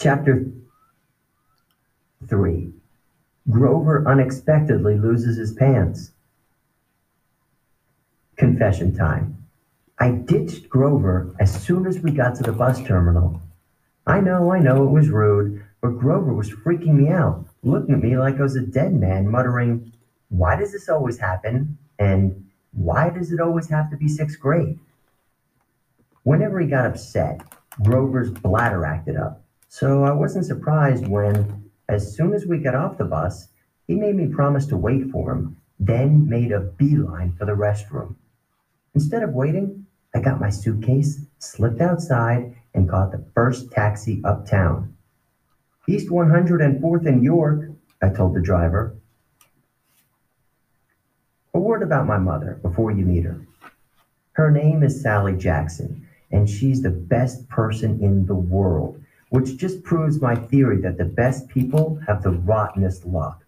Chapter 3 Grover unexpectedly loses his pants. Confession time. I ditched Grover as soon as we got to the bus terminal. I know, I know it was rude, but Grover was freaking me out, looking at me like I was a dead man, muttering, Why does this always happen? And why does it always have to be sixth grade? Whenever he got upset, Grover's bladder acted up. So I wasn't surprised when, as soon as we got off the bus, he made me promise to wait for him, then made a beeline for the restroom. Instead of waiting, I got my suitcase, slipped outside, and caught the first taxi uptown. East 104th in York, I told the driver. A word about my mother before you meet her. Her name is Sally Jackson, and she's the best person in the world, which just proves my theory that the best people have the rottenest luck.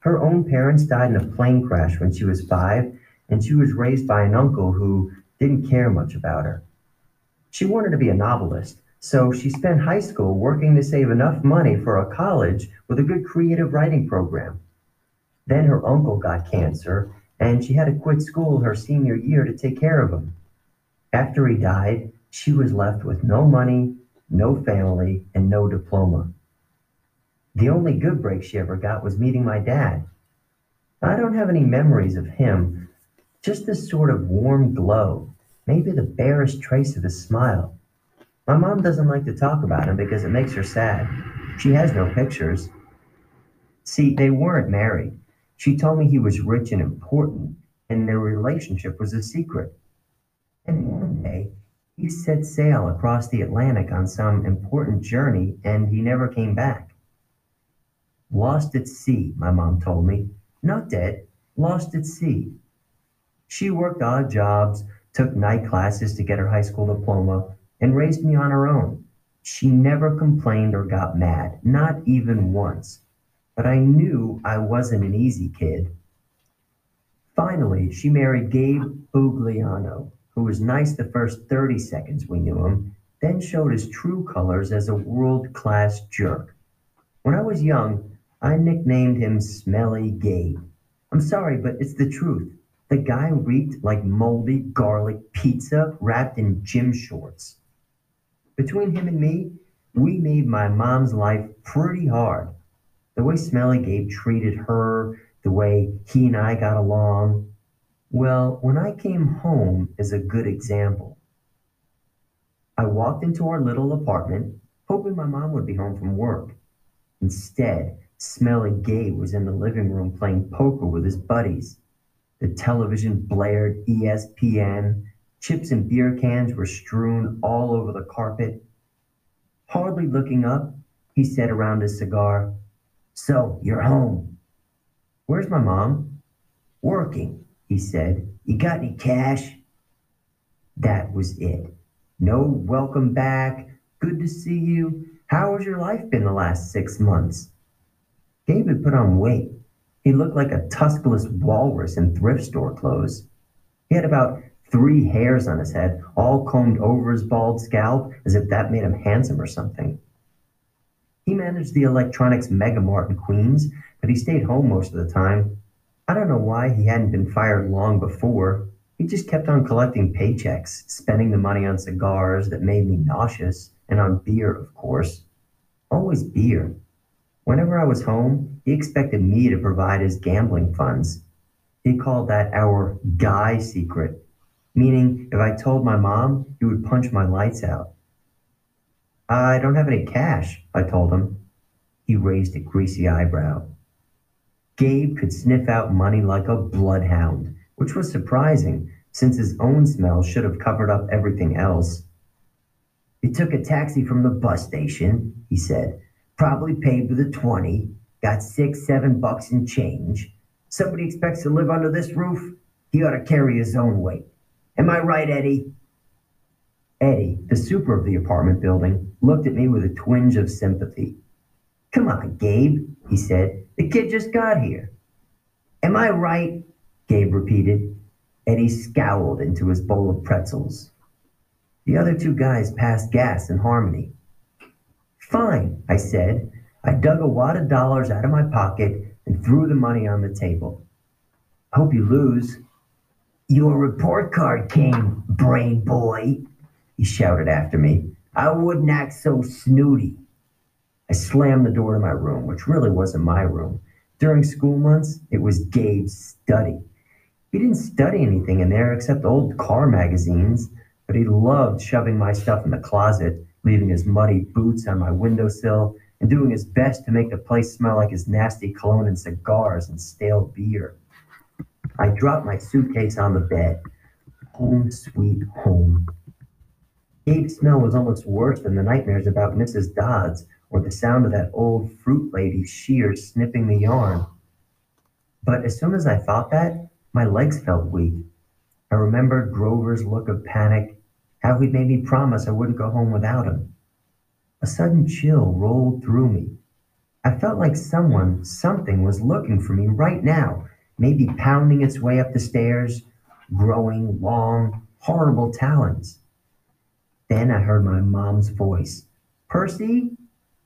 Her own parents died in a plane crash when she was five, and she was raised by an uncle who didn't care much about her. She wanted to be a novelist, so she spent high school working to save enough money for a college with a good creative writing program. Then her uncle got cancer, and she had to quit school her senior year to take care of him. After he died, she was left with no money, no family, and no diploma. The only good break she ever got was meeting my dad. I don't have any memories of him, just this sort of warm glow, maybe the barest trace of his smile. My mom doesn't like to talk about him because it makes her sad. She has no pictures. See, they weren't married. She told me he was rich and important, and their relationship was a secret. And one day, he set sail across the Atlantic on some important journey, and he never came back. Lost at sea, my mom told me. Not dead, lost at sea. She worked odd jobs, took night classes to get her high school diploma, and raised me on her own. She never complained or got mad, not even once but I knew I wasn't an easy kid. Finally, she married Gabe Ugliano, who was nice the first 30 seconds we knew him, then showed his true colors as a world class jerk. When I was young, I nicknamed him Smelly Gabe. I'm sorry, but it's the truth. The guy reeked like moldy garlic pizza wrapped in gym shorts. Between him and me, we made my mom's life pretty hard the way Smelly Gabe treated her, the way he and I got along. Well, when I came home is a good example. I walked into our little apartment, hoping my mom would be home from work. Instead, Smelly Gabe was in the living room playing poker with his buddies. The television blared ESPN. Chips and beer cans were strewn all over the carpet. Hardly looking up, he said around his cigar, so, you're home. Where's my mom? Working, he said. You got any cash? That was it. No welcome back. Good to see you. How has your life been the last six months? David put on weight. He looked like a tuskless walrus in thrift store clothes. He had about three hairs on his head, all combed over his bald scalp as if that made him handsome or something. He managed the electronics megamart in Queens, but he stayed home most of the time. I don't know why he hadn't been fired long before. He just kept on collecting paychecks, spending the money on cigars that made me nauseous, and on beer, of course. Always beer. Whenever I was home, he expected me to provide his gambling funds. He called that our guy secret, meaning if I told my mom, he would punch my lights out. I don't have any cash, I told him. He raised a greasy eyebrow. Gabe could sniff out money like a bloodhound, which was surprising since his own smell should have covered up everything else. He took a taxi from the bus station, he said. Probably paid with a 20. Got six, seven bucks in change. Somebody expects to live under this roof? He ought to carry his own weight. Am I right, Eddie? Eddie, the super of the apartment building, looked at me with a twinge of sympathy. Come on, Gabe, he said. The kid just got here. Am I right? Gabe repeated. Eddie scowled into his bowl of pretzels. The other two guys passed gas in harmony. Fine, I said. I dug a wad of dollars out of my pocket and threw the money on the table. I hope you lose. Your report card came, brain boy, he shouted after me. I wouldn't act so snooty. I slammed the door to my room, which really wasn't my room. During school months, it was Gabe's study. He didn't study anything in there except old car magazines, but he loved shoving my stuff in the closet, leaving his muddy boots on my windowsill, and doing his best to make the place smell like his nasty cologne and cigars and stale beer. I dropped my suitcase on the bed. Home sweet home. Gabe's smell was almost worse than the nightmares about Mrs. Dodds or the sound of that old fruit lady's shears snipping the yarn. But as soon as I thought that, my legs felt weak. I remembered Grover's look of panic, how he'd made me promise I wouldn't go home without him. A sudden chill rolled through me. I felt like someone, something was looking for me right now, maybe pounding its way up the stairs, growing long, horrible talons. Then I heard my mom's voice. Percy?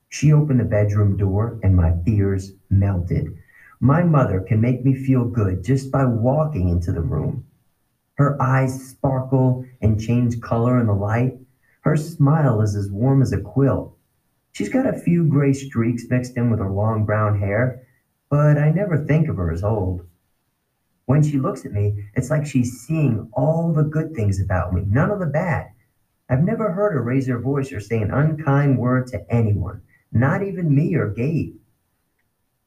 She opened the bedroom door and my fears melted. My mother can make me feel good just by walking into the room. Her eyes sparkle and change color in the light. Her smile is as warm as a quilt. She's got a few gray streaks mixed in with her long brown hair, but I never think of her as old. When she looks at me, it's like she's seeing all the good things about me, none of the bad. I've never heard her raise her voice or say an unkind word to anyone, not even me or Gabe.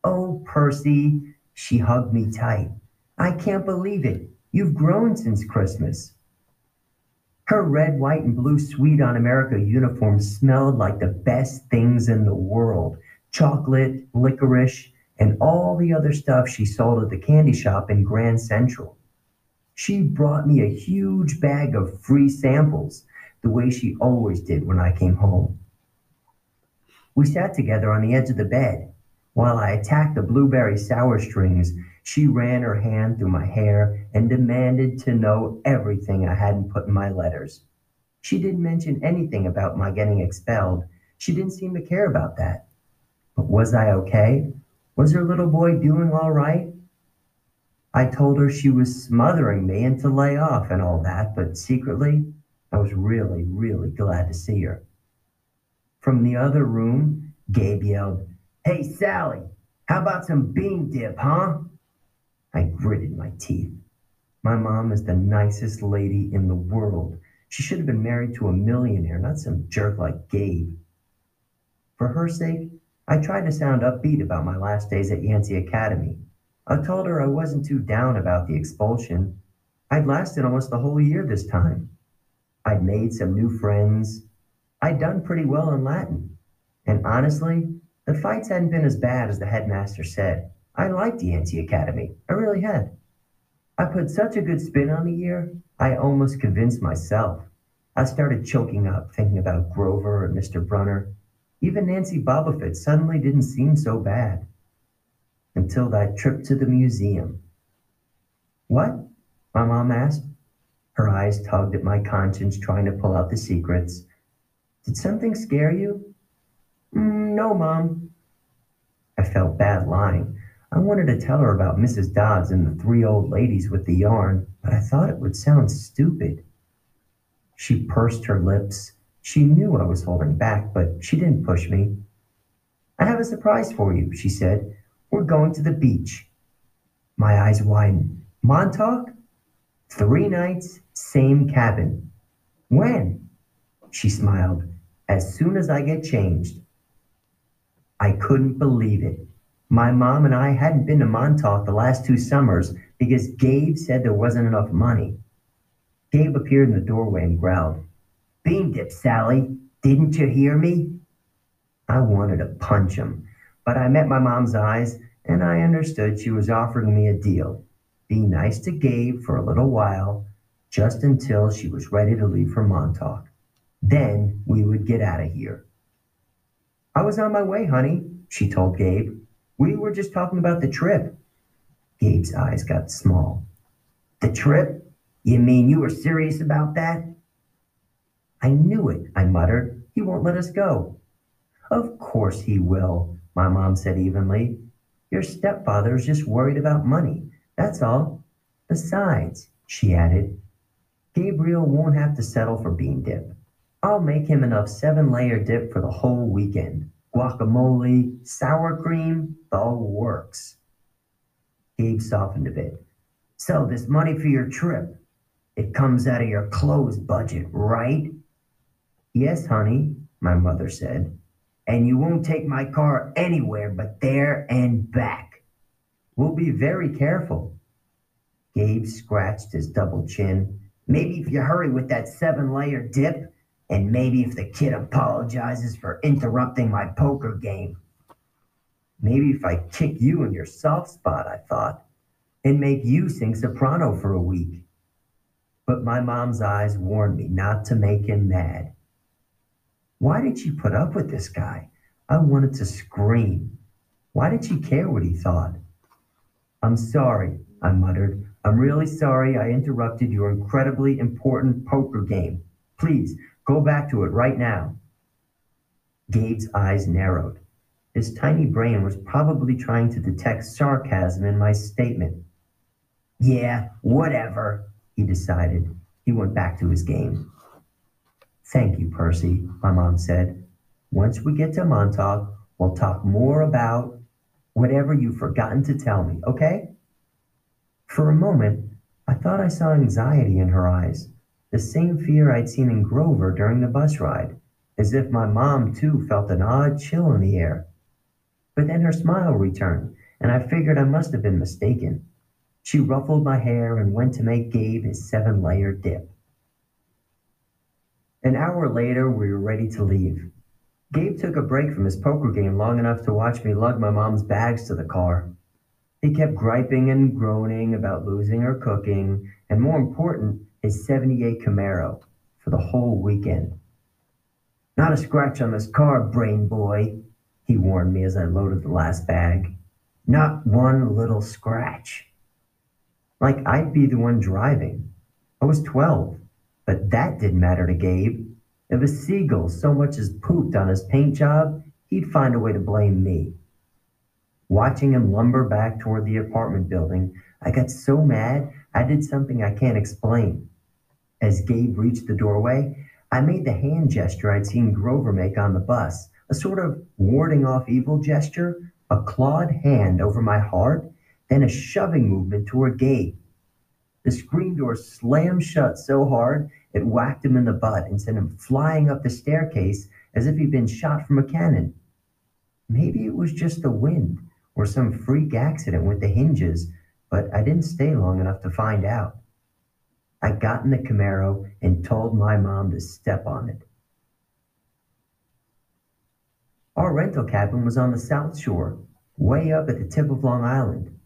Oh, Percy, she hugged me tight. I can't believe it. You've grown since Christmas. Her red, white, and blue Sweet on America uniform smelled like the best things in the world chocolate, licorice, and all the other stuff she sold at the candy shop in Grand Central. She brought me a huge bag of free samples, the way she always did when I came home. We sat together on the edge of the bed. While I attacked the blueberry sour strings, she ran her hand through my hair and demanded to know everything I hadn't put in my letters. She didn't mention anything about my getting expelled. She didn't seem to care about that. But was I okay? Was her little boy doing all right? I told her she was smothering me and to lay off and all that, but secretly, I was really, really glad to see her. From the other room, Gabe yelled, Hey, Sally, how about some bean dip, huh? I gritted my teeth. My mom is the nicest lady in the world. She should have been married to a millionaire, not some jerk like Gabe. For her sake, I tried to sound upbeat about my last days at Yancey Academy. I told her I wasn't too down about the expulsion. I'd lasted almost the whole year this time. I'd made some new friends. I'd done pretty well in Latin. And honestly, the fights hadn't been as bad as the headmaster said. I liked the Yancey Academy. I really had. I put such a good spin on the year, I almost convinced myself. I started choking up thinking about Grover and Mr. Brunner. Even Nancy Bobofit suddenly didn't seem so bad. Until that trip to the museum. What? My mom asked. Her eyes tugged at my conscience, trying to pull out the secrets. Did something scare you? Mm, no, Mom. I felt bad lying. I wanted to tell her about Mrs. Dodds and the three old ladies with the yarn, but I thought it would sound stupid. She pursed her lips she knew I was holding back, but she didn't push me. I have a surprise for you, she said. We're going to the beach. My eyes widened. Montauk? Three nights, same cabin. When? She smiled. As soon as I get changed. I couldn't believe it. My mom and I hadn't been to Montauk the last two summers because Gabe said there wasn't enough money. Gabe appeared in the doorway and growled, Bean dip, Sally. Didn't you hear me? I wanted to punch him, but I met my mom's eyes and I understood she was offering me a deal. Be nice to Gabe for a little while, just until she was ready to leave for Montauk. Then we would get out of here. I was on my way, honey, she told Gabe. We were just talking about the trip. Gabe's eyes got small. The trip? You mean you were serious about that? I knew it, I muttered. He won't let us go. Of course he will, my mom said evenly. Your stepfather is just worried about money. That's all. Besides, she added, Gabriel won't have to settle for bean dip. I'll make him enough seven layer dip for the whole weekend. Guacamole, sour cream, the works. Gabe softened a bit. So, this money for your trip, it comes out of your clothes budget, right? Yes, honey, my mother said. And you won't take my car anywhere but there and back. We'll be very careful. Gabe scratched his double chin. Maybe if you hurry with that seven layer dip, and maybe if the kid apologizes for interrupting my poker game. Maybe if I kick you in your soft spot, I thought, and make you sing soprano for a week. But my mom's eyes warned me not to make him mad. Why did she put up with this guy? I wanted to scream. Why did she care what he thought? I'm sorry, I muttered. I'm really sorry I interrupted your incredibly important poker game. Please, go back to it right now. Gabe's eyes narrowed. His tiny brain was probably trying to detect sarcasm in my statement. Yeah, whatever, he decided. He went back to his game. Thank you, Percy, my mom said. Once we get to Montauk, we'll talk more about whatever you've forgotten to tell me, okay? For a moment, I thought I saw anxiety in her eyes, the same fear I'd seen in Grover during the bus ride, as if my mom too felt an odd chill in the air. But then her smile returned, and I figured I must have been mistaken. She ruffled my hair and went to make Gabe his seven layer dip. An hour later, we were ready to leave. Gabe took a break from his poker game long enough to watch me lug my mom's bags to the car. He kept griping and groaning about losing her cooking, and more important, his 78 Camaro for the whole weekend. Not a scratch on this car, brain boy, he warned me as I loaded the last bag. Not one little scratch. Like I'd be the one driving. I was 12. But that didn't matter to Gabe. If a seagull so much as pooped on his paint job, he'd find a way to blame me. Watching him lumber back toward the apartment building, I got so mad I did something I can't explain. As Gabe reached the doorway, I made the hand gesture I'd seen Grover make on the bus, a sort of warding off evil gesture, a clawed hand over my heart, then a shoving movement toward Gabe. The screen door slammed shut so hard it whacked him in the butt and sent him flying up the staircase as if he'd been shot from a cannon. Maybe it was just the wind or some freak accident with the hinges, but I didn't stay long enough to find out. I got in the Camaro and told my mom to step on it. Our rental cabin was on the South Shore, way up at the tip of Long Island.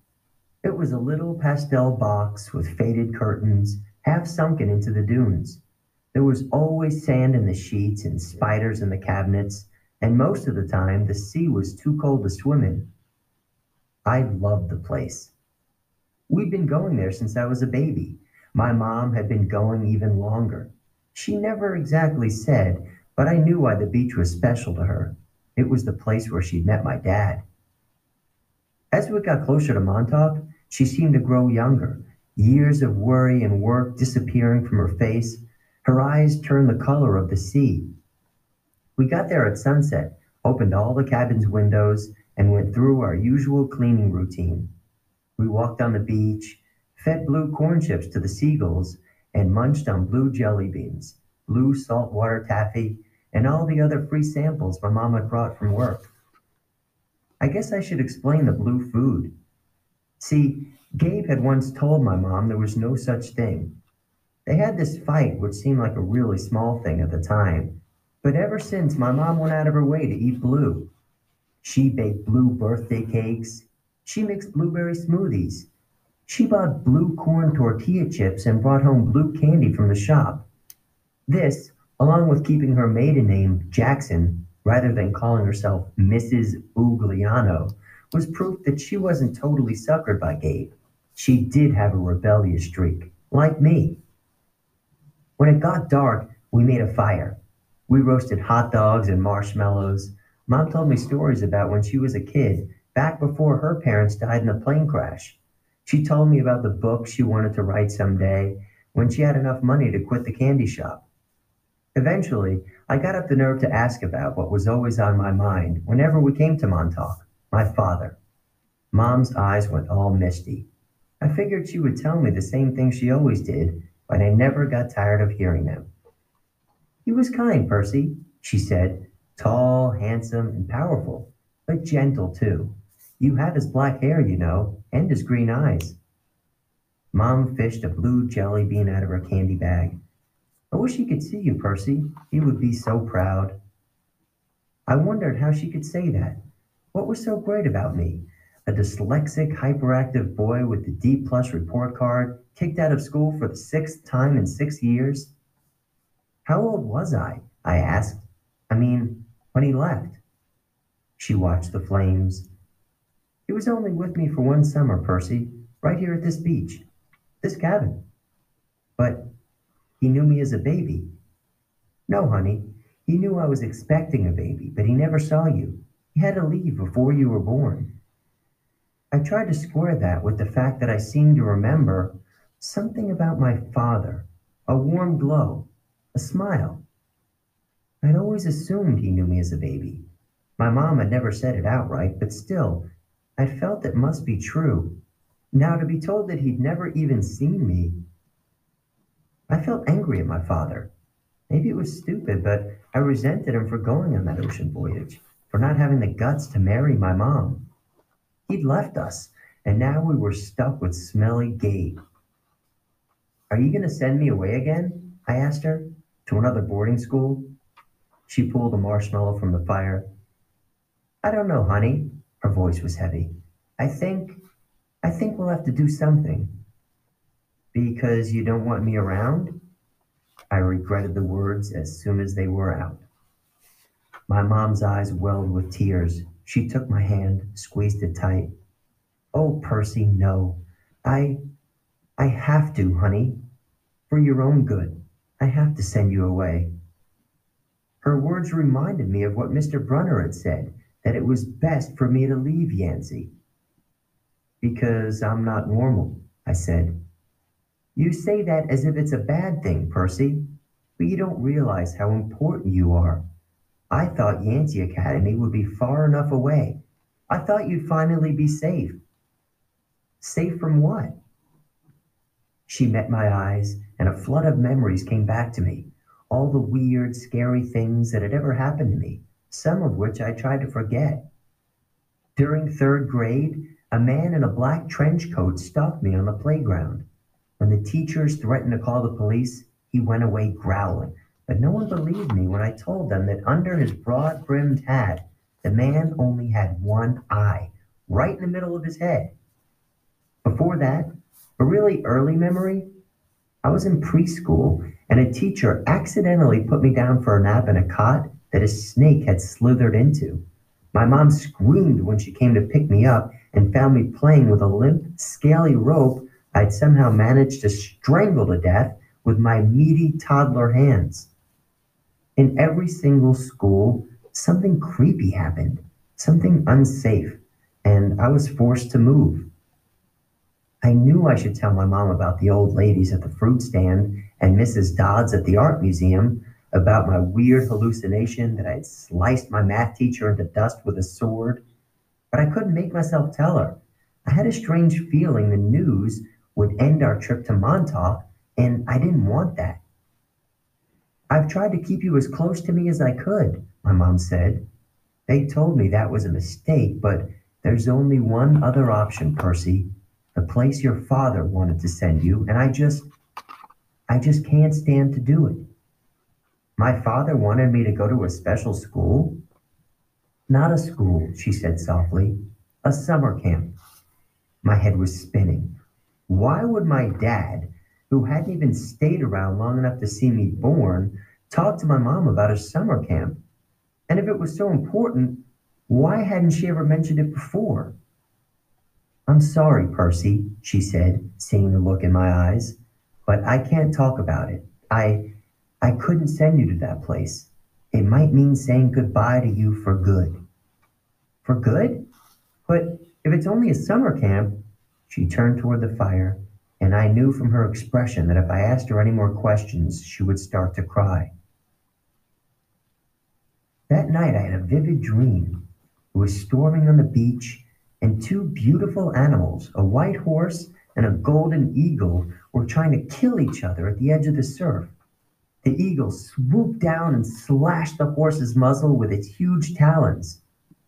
It was a little pastel box with faded curtains half sunken into the dunes. There was always sand in the sheets and spiders in the cabinets, and most of the time the sea was too cold to swim in. I loved the place. We'd been going there since I was a baby. My mom had been going even longer. She never exactly said, but I knew why the beach was special to her. It was the place where she'd met my dad. As we got closer to Montauk, she seemed to grow younger years of worry and work disappearing from her face. Her eyes turned the color of the sea. We got there at sunset, opened all the cabin's windows, and went through our usual cleaning routine. We walked on the beach, fed blue corn chips to the seagulls, and munched on blue jelly beans, blue saltwater taffy, and all the other free samples my mom had brought from work. I guess I should explain the blue food. See, Gabe had once told my mom there was no such thing. They had this fight, which seemed like a really small thing at the time, but ever since my mom went out of her way to eat blue. She baked blue birthday cakes. She mixed blueberry smoothies. She bought blue corn tortilla chips and brought home blue candy from the shop. This, along with keeping her maiden name Jackson rather than calling herself Mrs. Ugliano, was proof that she wasn't totally suckered by Gabe. She did have a rebellious streak, like me. When it got dark, we made a fire. We roasted hot dogs and marshmallows. Mom told me stories about when she was a kid, back before her parents died in a plane crash. She told me about the book she wanted to write someday when she had enough money to quit the candy shop. Eventually, I got up the nerve to ask about what was always on my mind whenever we came to Montauk my father. Mom's eyes went all misty. I figured she would tell me the same thing she always did, but I never got tired of hearing them. He was kind, Percy, she said, tall, handsome, and powerful, but gentle too. You have his black hair, you know, and his green eyes. Mom fished a blue jelly bean out of her candy bag. I wish he could see you, Percy. He would be so proud. I wondered how she could say that. What was so great about me? A dyslexic, hyperactive boy with the D plus report card, kicked out of school for the sixth time in six years? How old was I? I asked. I mean, when he left. She watched the flames. He was only with me for one summer, Percy, right here at this beach, this cabin. But he knew me as a baby. No, honey, he knew I was expecting a baby, but he never saw you. He had to leave before you were born. I tried to square that with the fact that I seemed to remember something about my father, a warm glow, a smile. I'd always assumed he knew me as a baby. My mom had never said it outright, but still, I'd felt it must be true. Now, to be told that he'd never even seen me I felt angry at my father. Maybe it was stupid, but I resented him for going on that ocean voyage, for not having the guts to marry my mom. He'd left us, and now we were stuck with smelly Gabe. Are you going to send me away again? I asked her. To another boarding school? She pulled a marshmallow from the fire. I don't know, honey. Her voice was heavy. I think, I think we'll have to do something. Because you don't want me around? I regretted the words as soon as they were out. My mom's eyes welled with tears. She took my hand, squeezed it tight. Oh, Percy, no. I I have to, honey. For your own good. I have to send you away. Her words reminded me of what Mr. Brunner had said, that it was best for me to leave Yancey. Because I'm not normal, I said. You say that as if it's a bad thing, Percy, but you don't realize how important you are. I thought Yancey Academy would be far enough away. I thought you'd finally be safe. Safe from what? She met my eyes, and a flood of memories came back to me. All the weird, scary things that had ever happened to me, some of which I tried to forget. During third grade, a man in a black trench coat stopped me on the playground. When the teachers threatened to call the police, he went away growling. But no one believed me when I told them that under his broad brimmed hat, the man only had one eye, right in the middle of his head. Before that, a really early memory, I was in preschool and a teacher accidentally put me down for a nap in a cot that a snake had slithered into. My mom screamed when she came to pick me up and found me playing with a limp, scaly rope I'd somehow managed to strangle to death with my meaty toddler hands. In every single school, something creepy happened, something unsafe, and I was forced to move. I knew I should tell my mom about the old ladies at the fruit stand and Mrs. Dodds at the art museum, about my weird hallucination that I'd sliced my math teacher into dust with a sword. But I couldn't make myself tell her. I had a strange feeling the news would end our trip to Montauk, and I didn't want that. I've tried to keep you as close to me as I could, my mom said. They told me that was a mistake, but there's only one other option, Percy. The place your father wanted to send you, and I just, I just can't stand to do it. My father wanted me to go to a special school. Not a school, she said softly, a summer camp. My head was spinning. Why would my dad, who hadn't even stayed around long enough to see me born, talk to my mom about a summer camp? And if it was so important, why hadn't she ever mentioned it before? I'm sorry, Percy, she said, seeing the look in my eyes, but I can't talk about it. I I couldn't send you to that place. it might mean saying goodbye to you for good. For good? But if it's only a summer camp, she turned toward the fire, and I knew from her expression that if I asked her any more questions, she would start to cry. That night, I had a vivid dream. It was storming on the beach, and two beautiful animals, a white horse and a golden eagle, were trying to kill each other at the edge of the surf. The eagle swooped down and slashed the horse's muzzle with its huge talons.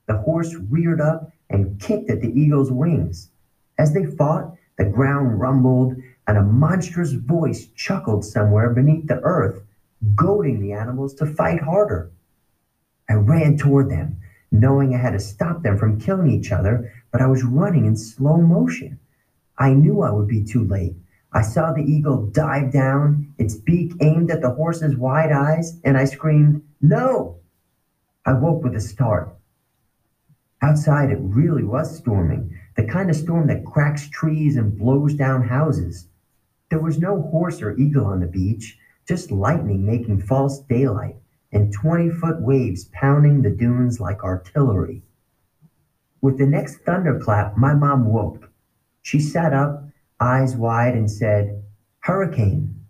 The horse reared up and kicked at the eagle's wings. As they fought, the ground rumbled, and a monstrous voice chuckled somewhere beneath the earth, goading the animals to fight harder. I ran toward them, knowing I had to stop them from killing each other, but I was running in slow motion. I knew I would be too late. I saw the eagle dive down, its beak aimed at the horse's wide eyes, and I screamed, No! I woke with a start. Outside, it really was storming, the kind of storm that cracks trees and blows down houses. There was no horse or eagle on the beach, just lightning making false daylight and 20 foot waves pounding the dunes like artillery. With the next thunderclap, my mom woke. She sat up, eyes wide, and said, Hurricane.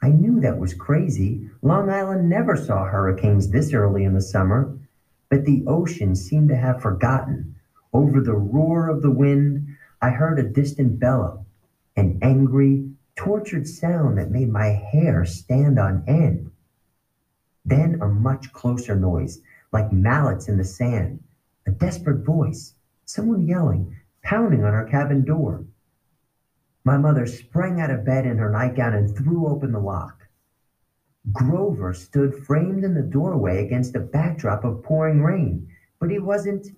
I knew that was crazy. Long Island never saw hurricanes this early in the summer, but the ocean seemed to have forgotten. Over the roar of the wind, I heard a distant bellow, an angry, tortured sound that made my hair stand on end. Then a much closer noise, like mallets in the sand, a desperate voice, someone yelling, pounding on our cabin door. My mother sprang out of bed in her nightgown and threw open the lock. Grover stood framed in the doorway against a backdrop of pouring rain, but he wasn't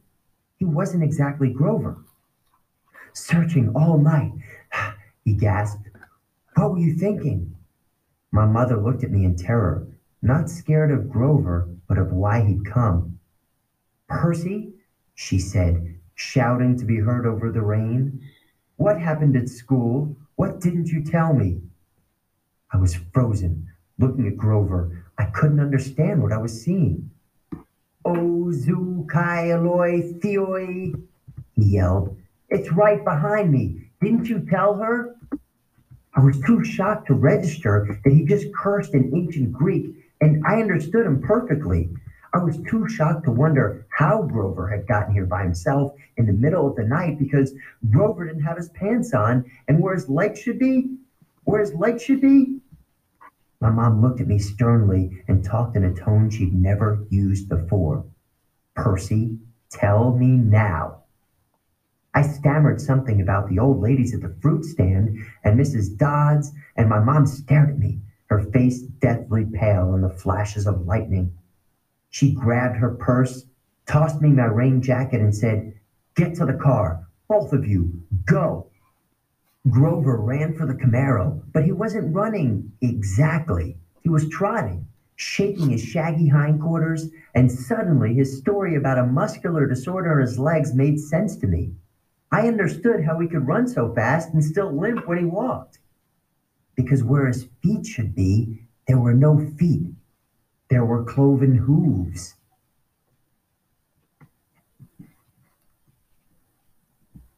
he wasn't exactly Grover. Searching all night, he gasped. What were you thinking? My mother looked at me in terror, not scared of Grover, but of why he'd come. Percy, she said, shouting to be heard over the rain. What happened at school? What didn't you tell me? I was frozen, looking at Grover. I couldn't understand what I was seeing. Ozu Kai Eloi Theoi, he yelled. It's right behind me. Didn't you tell her? I was too shocked to register that he just cursed in ancient Greek, and I understood him perfectly. I was too shocked to wonder how Grover had gotten here by himself in the middle of the night because Grover didn't have his pants on, and where his legs should be, where his legs should be. My mom looked at me sternly and talked in a tone she'd never used before. Percy, tell me now. I stammered something about the old ladies at the fruit stand and Mrs. Dodds, and my mom stared at me, her face deathly pale in the flashes of lightning. She grabbed her purse, tossed me my rain jacket, and said, Get to the car, both of you, go. Grover ran for the Camaro, but he wasn't running exactly. He was trotting, shaking his shaggy hindquarters, and suddenly his story about a muscular disorder in his legs made sense to me. I understood how he could run so fast and still limp when he walked. Because where his feet should be, there were no feet. There were cloven hooves.